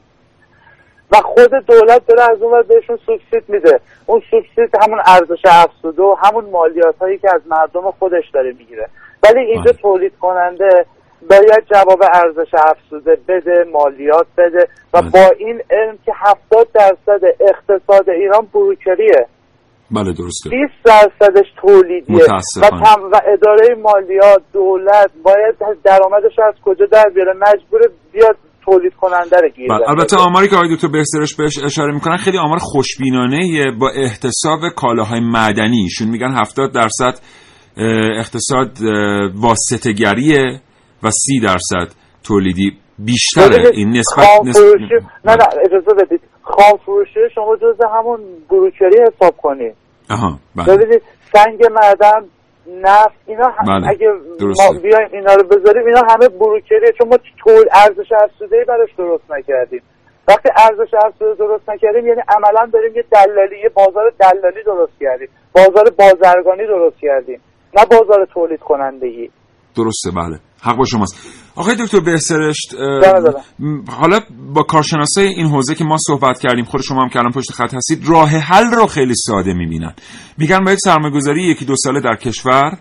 و خود دولت داره از اون بهشون سوبسید میده. اون سوبسید همون ارزش افزوده و همون مالیات هایی که از مردم خودش داره می‌گیره. ولی اینجا تولید کننده باید جواب ارزش افزوده بده مالیات بده و با این علم که 70 درصد اقتصاد ایران بروکریه. بله درسته. 20 درصدش تولیدیه. و, تم و اداره مالیات دولت باید درآمدش از کجا در بیاره؟ مجبور بیاد تولید کننده رو گیر بله. البته آماری که آقای دکتر بهسترش بهش اشاره می‌کنن خیلی آمار خوشبینانه با احتساب کالاهای معدنی. ایشون میگن 70 درصد اقتصاد واسطگریه و 30 درصد تولیدی بیشتره. این نسبت نسبت نه نه اجازه بدید. خام فروشی شما جز همون بروکری حساب کنید. آها بله. ببینید سنگ معدن نفت اینا هم بله. اگه درسته. ما بیایم اینا رو بذاریم اینا همه بروکریه. چون ما طول ارزش افزوده براش درست نکردیم. وقتی ارزش افزوده درست نکردیم یعنی عملا داریم یه دلالی یه بازار دلالی درست کردیم. بازار بازرگانی درست کردیم. نه بازار تولید کنندگی درسته بله. حق با شماست. آقای دکتر بهسرشت حالا با کارشناسای این حوزه که ما صحبت کردیم خود شما هم کردم پشت خط هستید راه حل رو خیلی ساده می‌بینن. میگن باید سرمایه‌گذاری یکی دو ساله در کشور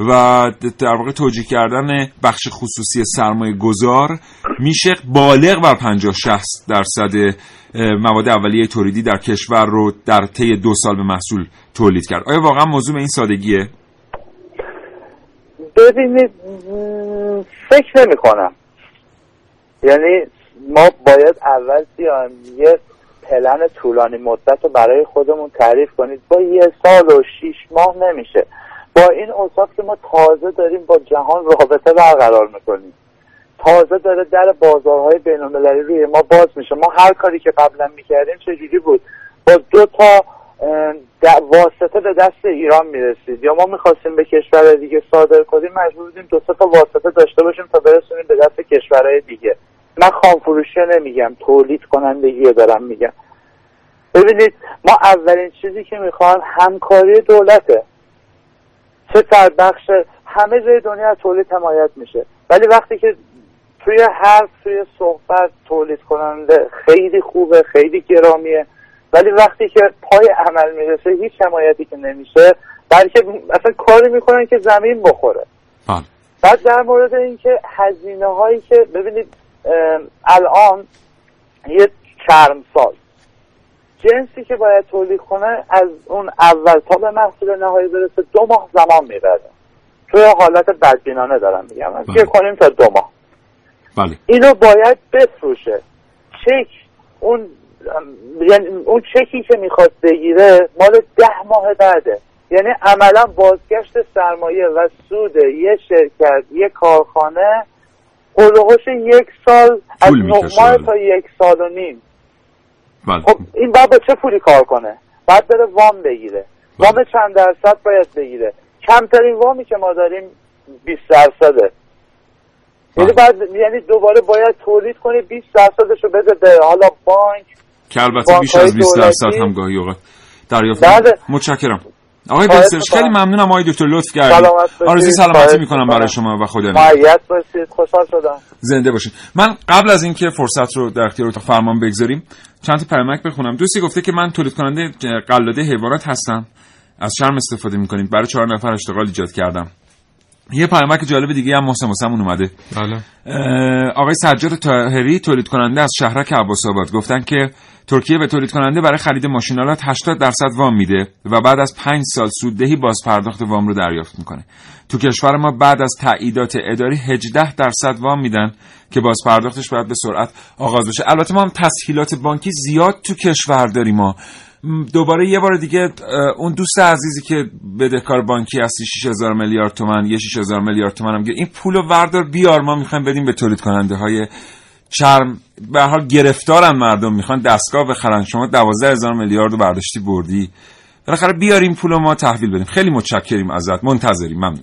و در واقع توجیه کردن بخش خصوصی سرمایه گذار میشه بالغ بر 50 60 درصد مواد اولیه تولیدی در کشور رو در طی دو سال به محصول تولید کرد. آیا واقعا موضوع به این سادگیه؟ ببینید فکر نمی کنم. یعنی ما باید اول بیایم یه پلن طولانی مدت رو برای خودمون تعریف کنید. با یه سال و شیش ماه نمیشه. با این اوصاف که ما تازه داریم با جهان رابطه برقرار می‌کنیم. تازه داره در بازارهای بین المللی روی ما باز میشه. ما هر کاری که قبلا می‌کردیم چجوری بود؟ با دو تا واسطه به دست ایران می‌رسید. یا ما می‌خواستیم به کشور دیگه صادر کنیم مجبور بودیم دو تا واسطه داشته باشیم تا برسونیم به دست کشورهای دیگه. من خامفروشی نمیگم تولید کنندگی رو دارم میگم. ببینید ما اولین چیزی که می‌خوام همکاری دولته. چه در بخش همه جای دنیا تولید حمایت میشه. ولی وقتی که توی حرف توی صحبت تولید کننده خیلی خوبه خیلی گرامیه. ولی وقتی که پای عمل می‌رسه هیچ حمایتی که نمیشه بلکه اصلا کاری می‌کنن که زمین بخوره. بله. بعد در مورد اینکه هزینه هایی که ببینید الان یه چرم سال جنسی که باید تولید کنه از اون اول تا به محصول نهایی برسه دو ماه زمان می‌بره. توی حالت بدبینانه دارم میگم. بله. کنیم تا دو ماه. بله. اینو باید بفروشه. چک اون یعنی اون چکی که می‌خواد بگیره مال ده ماه بعده. یعنی عملا بازگشت سرمایه و سود یه شرکت یه کارخانه قلوهاش یک سال از نه. تا یک سال و نیم. بله. خب این باید با چه پولی کار کنه؟ باید بره وام بگیره. بله. وام چند درصد باید بگیره؟ کمترین وامی که ما داریم 20 درصده. یعنی بله. بعد یعنی دوباره باید تولید کنه 20 درصدش رو بده به حالا بانک که البته بیش از 20 درصد هم گاهی اوقات دریافت. متشکرم. آقای بلسرچ خیلی. ممنونم آقای دکتر لطف کردید. آرزوی سلامتی می‌کنم. برای شما و خدا باشید. خوشحال شدم. زنده باشید. من قبل از اینکه فرصت رو در اختیار اتاق فرمان بگذاریم چند تا پیامک بخونم. دوستی گفته که من تولید کننده قلاده حیوانات هستم. از شرم استفاده می‌کنید. برای چهار نفر اشتغال ایجاد کردم. یه پیامک جالب دیگه هم محسن واسمون اومده. بله. آقای سجاد طاهری تولید کننده از شهرک عباس آباد. گفتن که ترکیه به تولید کننده برای خرید ماشینالات 80 درصد وام میده و بعد از 5 سال سوددهی باز پرداخت وام رو دریافت می‌کنه. تو کشور ما بعد از تاییدات اداری 18 درصد وام میدن که باز پرداختش باید به سرعت آغاز بشه. البته ما هم تسهیلات بانکی زیاد تو کشور داریم ما. دوباره یه بار دیگه اون دوست عزیزی که بدهکار بانکی هستی 6000 میلیارد تومن یه 6000 میلیارد تومن هم گیر- این پولو وردار بیار ما می‌خوایم بدیم به تولید کننده های چرم. به هر حال گرفتارن مردم می‌خوان دستگاه بخرن. شما 12000 میلیارد رو برداشتی بردی. بالاخره بیاریم پولو ما تحویل بدیم. خیلی متشکریم ازت. منتظریم. ممنونم.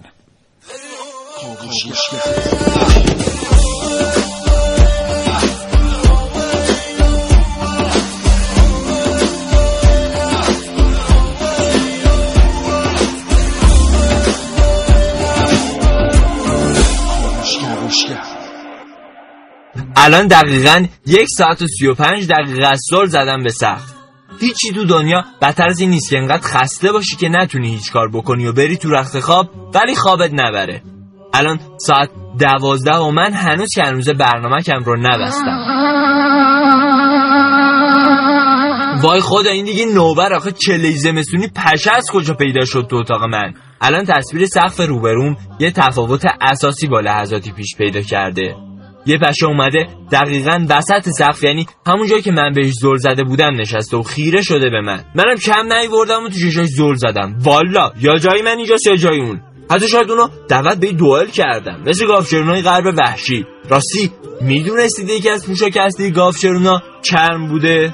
الان دقیقا یک ساعت و سی و پنج دقیقه صلح زدم به سقف هیچی تو دنیا بدتر از این نیست که انقدر خسته باشی که نتونی هیچ کار بکنی و بری تو رخت خواب ولی خوابت نبره. الان ساعت دوازده و من هنوز که هنوز برنامه کم رو نبستم. وای خدا این دیگه نوبر آخه چله زمستونی پشه از کجا پیدا شد تو اتاق من؟ الان تصویر سقف روبروم یه تفاوت اساسی با لحظاتی پیش پیدا کرده. یه پشه اومده دقیقا وسط سقف یعنی همون جایی که من بهش زل زده بودم نشسته و خیره شده به من. منم کم نیوردم و تو چشاش زل زدم. والا یا جای من اینجاست یا جای اون. حتی شاید اونو دعوت به دوئل کردم. مثل گاوچرونای غرب وحشی. راستی می‌دونستید یکی از پوشاک اصلی گاوچرونا چرم بوده؟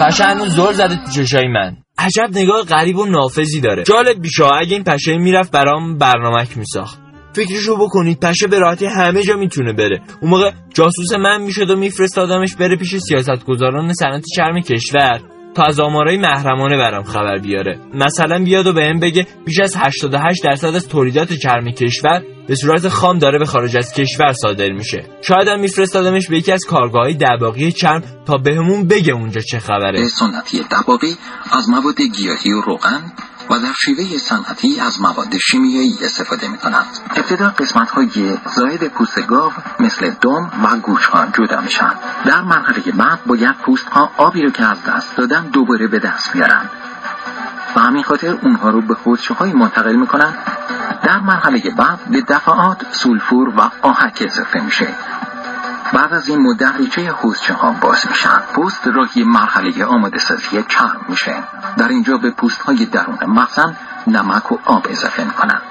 پشه هنوز زل زده تو چشای من. عجب نگاه غریب و نافذی داره. جالب بیشه اگه این پشه می‌رفت برام برنامک میساخت. فکرشو بکنید پشه به راحتی همه جا می‌تونه بره. اون موقع جاسوس من می‌شد و میفرستادمش بره پیش سیاستگزاران صنعت چرم کشور تا از آمارای محرمانه برام خبر بیاره. مثلا بیاد و بهم بگه بیش از 88 درصد از تولیدات چرم کشور به صورت خام داره به خارج از کشور صادر میشه. شاید هم میفرستادمش به یکی از کارگاه‌های دباغی چرم تا بهمون بگه اونجا چه خبره. سنتی دباغی از مواد گیاهی و روغن و در شیوه صنعتی از مواد شیمیایی استفاده می کنند. ابتدا قسمت های زاید پوست گاو مثل دم و گوش ها جدا میشن. در مرحله بعد باید پوست ها آبی رو که از دست دادن دوباره به دست بیارن. و همین خاطر اونها رو به حوزچه های منتقل می‌کنن در مرحله بعد به دفعات سولفور و آهک اضافه میشه بعد از این مدت ریچه ها باز میشن پوست راهی مرحله آماده سازی چرم میشه. در اینجا به پوست های درون مخزن نمک و آب اضافه می‌کنند.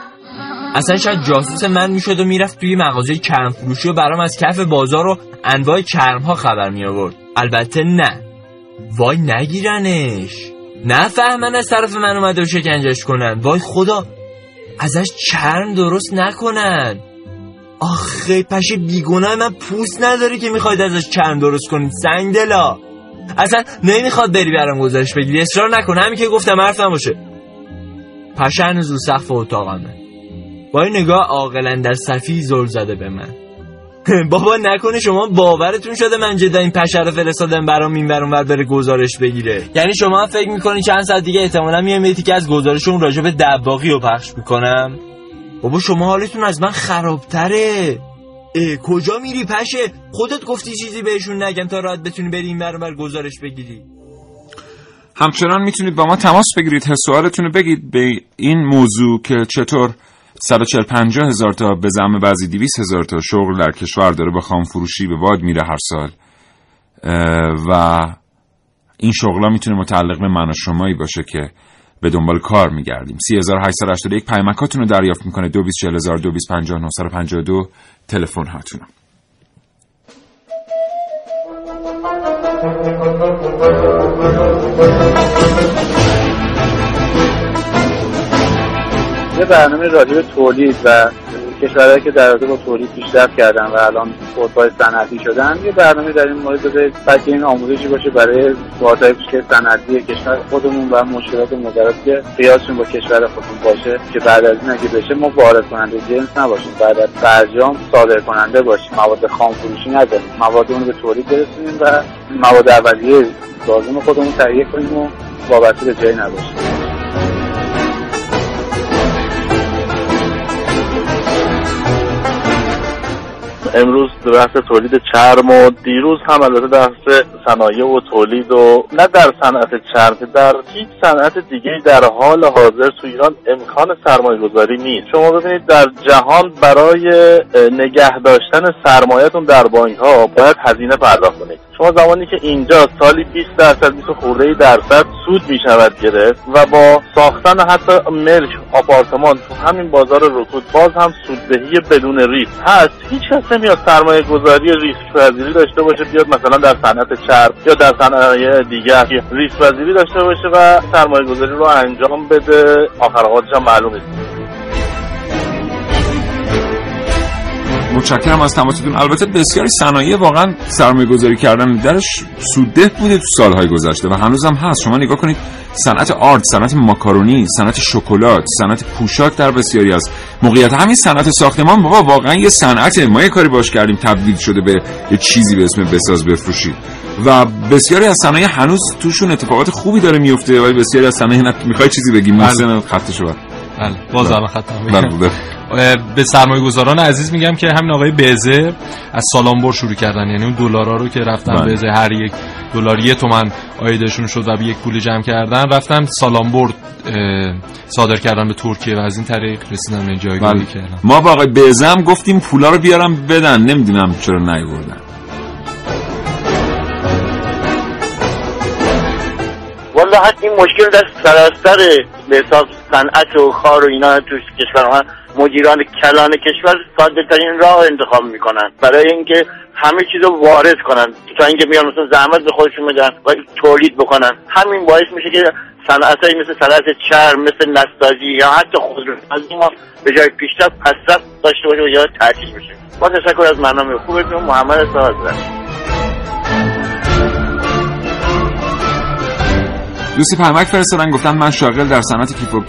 اصلا شاید جاسوس من می‌شد و می‌رفت توی مغازه کرم فروشی و برام از کف بازار و انواع کرم ها خبر می آورد البته نه. وای نگیرنش. نه فهمن از طرف من اومده و شکنجش کنن. وای خدا. ازش چرم درست نکنن. آخه پشه بیگناه من پوست نداره که می‌خواید ازش چرم درست کنید سنگ دلا. اصلا نمی‌خواد بری برام گزارش بگیری اصرار نکن همین که گفتم حرف نباشه پشه هنوز رو سقف اتاقمه. با این نگاه عاقلا در صفی زل زده به من. <laughs> بابا نکنه شما باورتون شده من جدا این پشه رو فرستادم برام این برام بر بره گزارش بگیره. یعنی شما فکر می‌کنی چند ساعت دیگه احتمالا میام که از گزارش اون راجع به دباغی رو پخش می‌کنم؟ بابا شما حالتون از من خرابتره. اه کجا میری پشه؟ خودت گفتی چیزی بهشون نگم تا راحت بتونی بری این بر گزارش بگیری. همچنان می‌تونید با ما تماس بگیرید. سوالتون رو بگید به این موضوع که چطور 140 50 هزار تا به زعم بعضی 200 هزار تا شغل در کشور داره با خام فروشی به واد میره هر سال. و این شغلا می‌تونه متعلق به من و شمایی باشه که به دنبال کار میگردیم. 3881 پیمکاتون رو دریافت می‌کنه. 224000 تلفن هاتون. یه برنامه به تولید و کشورهایی که در با تولید پیشرفت کردن و الان خودروهای صنعتی شدن یه برنامه در این مورد بذارید بلکه این آموزشی باشه برای واردهای کوچک صنعتی کشور خودمون و مشکلات مدرس که قیاسشون با کشور خودمون باشه که بعد از این اگه بشه ما وارد کننده جنس نباشیم بعد از برجام صادر کننده باشیم. مواد خام فروشی نداریم. مواد اون به تولید برسونیم و مواد اولیه لازم خودمون تهیه کنیم و وابسته به جایی نباشیم. امروز بحث تولید چرم و دیروز هم البته بحث صنایع و تولید و نه در صنعت چرم در هیچ صنعت دیگه در حال حاضر تو ایران امکان سرمایه گذاری نیست. شما ببینید در جهان برای نگه داشتن سرمایهتون در بانک ها باید هزینه پرداخت کنید. شما زمانی که اینجا سالی 20 درصد 20 خورده درصد سود می شود گرفت و با ساختن حتی ملک آپارتمان تو همین بازار رکود باز هم سوددهی بدون ریسک هست هیچ کس نمیاد سرمایه گذاری ریسک پذیری داشته باشه بیاد مثلا در صنعت یا در صنایع دیگر ریسک داشته باشه و سرمایه گذاری رو انجام بده. آخر هم معلوم متشکرم از تماستون. البته بسیاری صنایع واقعا سرمایه گذاری کردن درش سودده بوده تو سالهای گذشته و هنوزم هست. شما نگاه کنید صنعت آرت صنعت ماکارونی صنعت شکلات صنعت پوشاک در بسیاری از موقعیت. همین صنعت ساختمان بابا واقعا یه صنعت. ما یه کاری باش کردیم تبدیل شده به یه چیزی به اسم بساز بفروشید و بسیاری از صنایع هنوز توشون اتفاقات خوبی داره میفته ولی بسیاری از صنایع می‌خوای چیزی بگیم مثلا خط بله. باز الان خط به سرمایه گذاران عزیز میگم که همین آقای بزه از سالامبر شروع کردن. یعنی اون دلارا رو که رفتن بله. بزه هر یک دلار یه تومن آیدشون شد و به یک پول جمع کردن. رفتن سالامبر صادر کردن به ترکیه و از این طریق رسیدن به جایگاهی بله. کردن ما با آقای بزه هم گفتیم پولا رو بیارم بدن. نمی‌دونم چرا نیوردن. والا این مشکل در سراسر به حساب صنعت و خار و اینا تو کشور مدیران کلان کشور ساده ترین راه انتخاب می‌کنن. برای اینکه همه چیز رو وارد کنن. تا اینکه میان مثلا زحمت به خودشون بدن و تولید بکنن. همین باعث میشه که صنعت مثل صنعت چرم مثل نساجی یا حتی خودرو. از ما به جای پیشرفت پسرفت داشته باشه و یا تعطیل بشه. با تشکر از برنامه خوبتون محمد ساز دوستی پرمک فرستادن گفتن من شاغل در صنعت کیف و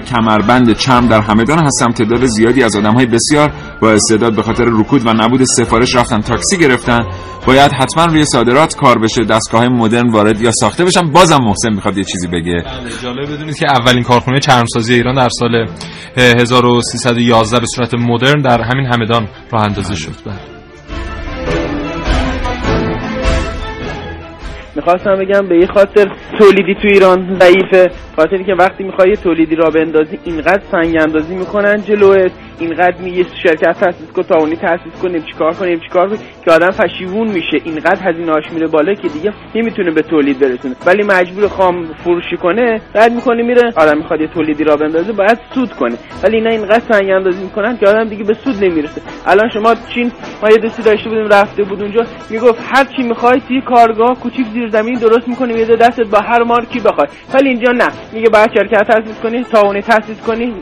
کمربند چرم در همدان هستم. تعداد زیادی از آدم های بسیار با استعداد به خاطر رکود و نبود سفارش رفتن تاکسی گرفتن. باید حتما روی صادرات کار بشه دستگاه مدرن وارد یا ساخته بشن. بازم محسن می‌خواد یه چیزی بگه. بله، جالب بدونید که اولین کارخونه چرمسازی ایران در سال 1311 به صورت مدرن در همین همدان راه اندازی شد. بله. می‌خواستم بگم به یه خاطر تولیدی تو ایران ضعیفه. خاطری که وقتی می‌خوای تولیدی را بندازی اینقدر سنگ اندازی می‌کنن جلوت. اینقدر می یه شرکت تاسیس کن تا اونی تاسیس کنیم چیکار کنیم چیکار کنیم که آدم پشیمون میشه. اینقدر هزینه هاش میره بالا که دیگه نمی‌تونه به تولید برسونه. ولی مجبور خام فروشی کنه بعد می‌کنه میره. آدم می‌خواد یه تولیدی را بندازه باید سود کنه. ولی اینا اینقدر سنگ اندازی می‌کنن که آدم دیگه به سود نمی‌رسه. الان شما چین ما یه دوستی داشته بودیم رفته بود اونجا می‌گفت هر چی می‌خوای توی کارگاه کوچیک زیر زمین درست می‌کنیم یه دستت با هر مارکی بخوای. ولی اینجا نه. میگه باید شرکت تاسیس کنی تاونی تاسیس کنی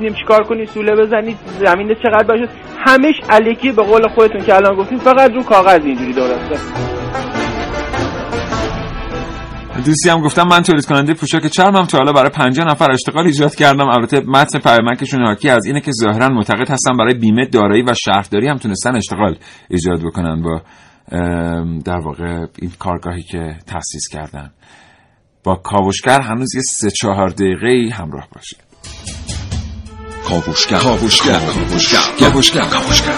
نیم چیکار کنی سوله بزنی. زمین چقدر باشه. همش الکی به قول خودتون که الان گفتیم فقط رو کاغذ اینجوری درسته. دوستی هم گفتم من تولید کننده پوشاک چرمم تا حالا برای 50 نفر اشتغال ایجاد کردم. البته متن پیامکشون حاکی از اینه که ظاهرا معتقد هستن برای بیمه دارایی و شهرداری هم تونستن اشتغال ایجاد بکنن با در واقع این کارگاهی که تأسیس کردن. با کاوشگر هنوز یه سه چهار دقیقه همراه باشید. کاوشگر کاوشگر کاوشگر کاوشگر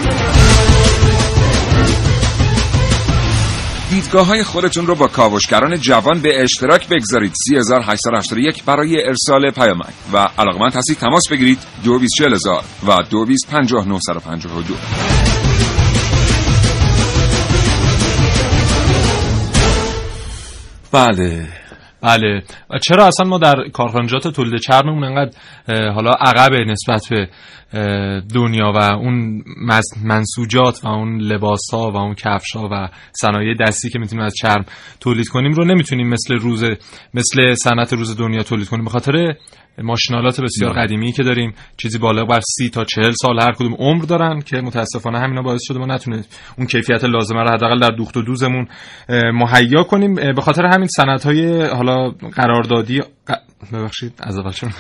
دیدگاه های خودتون رو با کاوشگران جوان به اشتراک بگذارید. 3881 برای ارسال پیامک. و علاقمند هستید تماس بگیرید. 224000 و 225952 بله. بله. چرا اصلا ما در کارخانجات تولید چرممون انقدر حالا عقب نسبت به دنیا و اون منسوجات و اون لباس ها و اون کفش ها و صنایع دستی که می‌تونیم از چرم تولید کنیم رو نمی‌تونیم مثل روز مثل صنعت روز دنیا تولید کنیم. به خاطر ماشینالات بسیار قدیمی که داریم چیزی بالا بر سی تا چهل سال هر کدوم عمر دارن که متاسفانه همینا باعث شده ما نتونه اون کیفیت لازمه رو حداقل در دوخت و دوزمون مهیا کنیم. به خاطر همین صنعت های حالا قراردادی ببخشید از اول چون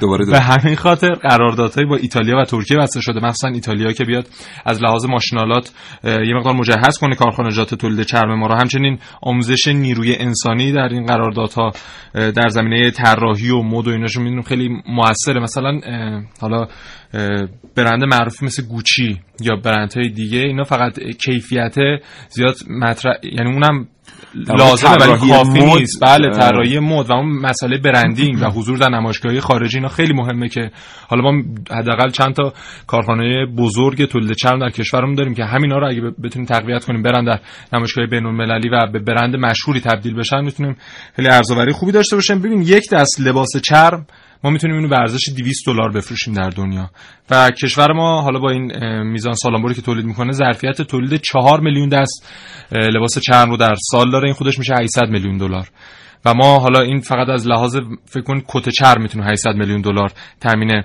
دوباره به همین خاطر قراردادهای با ایتالیا و ترکیه بسته شده. مخصوصا ایتالیا که بیاد از لحاظ ماشینالات یه مقدار مجهز کنه کارخانجات تولید چرم ما رو. همچنین آموزش نیروی انسانی در این قراردادها در زمینه طراحی و مد و ایناشو می‌دونیم خیلی موثره. مثلا حالا برند معروفی مثل گوچی یا برندهای دیگه اینا فقط کیفیت زیاد مطرح یعنی اونم لازمه ولی کافی نیست. بله طراحی مد و اون مسئله برندینگ و <laughs> حضور در نمایشگاهی خارجی اینا خیلی مهمه که حالا ما حداقل چند تا کارخانه بزرگ تولید چرم در کشورمون داریم که همینا رو اگه بتونیم تقویت کنیم برن در نمایشگاه بین‌المللی و به برند مشهوری تبدیل بشن می‌تونیم خیلی ارزآوری خوبی داشته باشیم. ببین یک دست لباس چرم ما می‌تونیم اینو به ارزش 200 دلار بفروشیم در دنیا. و کشور ما حالا با این میزان سالانبری که تولید می‌کنه ظرفیت تولید 4 میلیون دست لباس چرم رو در سال داره. این خودش میشه 800 میلیون دلار. و ما حالا این فقط از لحاظ فکر کنید کت چرم می‌تونه 800 میلیون دلار تامین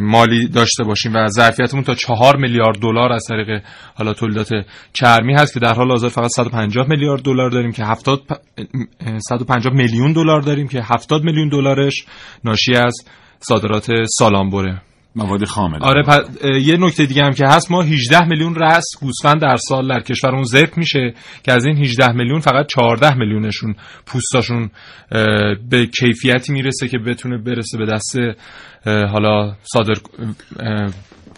مالی داشته باشیم و ظرفیتمون تا 4 میلیارد دلار از طریق حالا تولیدات چرمی هست که در حال حاضر فقط 150 میلیارد دلار داریم که 70 150 میلیون دلار داریم که 70 میلیون دلارش ناشی از صادرات سالانبره. مواد خام آره یه نکته دیگه هم که هست ما 18 میلیون رس گوسفند در سال در کشورمون ذبح میشه که از این 18 میلیون فقط 14 میلیونشون پوستاشون به کیفیتی می‌رسه که بتونه برسه به دست حالا صادر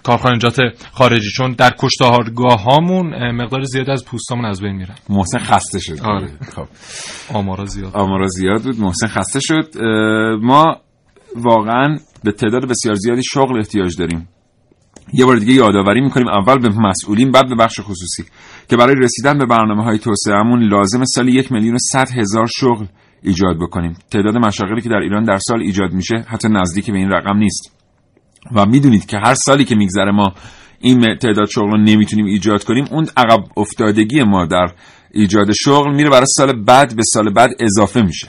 کارخانجات خارجی. چون در کشتارگاه هامون مقدار زیاد از پوستامون از بین میرن محسن خسته شد. آره. خب. آمارا زیاد. آمارا زیاد بود. محسن خسته شد. ما واقعا به تعداد بسیار زیادی شغل احتیاج داریم. یه بار دیگه یادآوری می‌کنیم اول به مسئولین بعد به بخش خصوصی که برای رسیدن به برنامه های توسعهمون لازم سالی یک میلیون و صد هزار شغل ایجاد بکنیم. تعداد مشاغلی که در ایران در سال ایجاد میشه حتی نزدیک به این رقم نیست. و می‌دونید که هر سالی که میگذره ما این تعداد شغل رو نمی‌تونیم ایجاد کنیم اون عقب افتادگی ما در ایجاد شغل میره برای سال بعد به سال بعد اضافه میشه.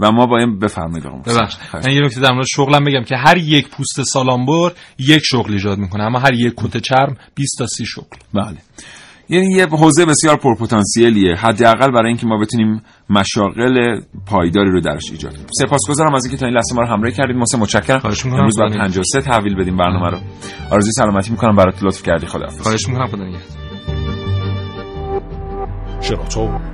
و ما باید بفرمایید آقا ببخشید. من یه نکته در مورد شغلم بگم که هر یک پوست سالانبر یک شغل ایجاد می‌کنه اما هر یک کت چرم 20 تا 30 شغل. بله. یعنی یه حوزه بسیار پرپتانسیلیه حداقل برای اینکه ما بتونیم مشاغل پایداری رو درش ایجاد کنیم. سپاسگزارم از اینکه تا این لحظه ما رو همراهی کردید. محسن متشکرم. امروز بعد 53 تحویل بدیم برنامه رو. آرزوی سلامتی می‌کنم. برات لطف کردی. خداحافظ. خواهش می‌کنم. خدا شراطو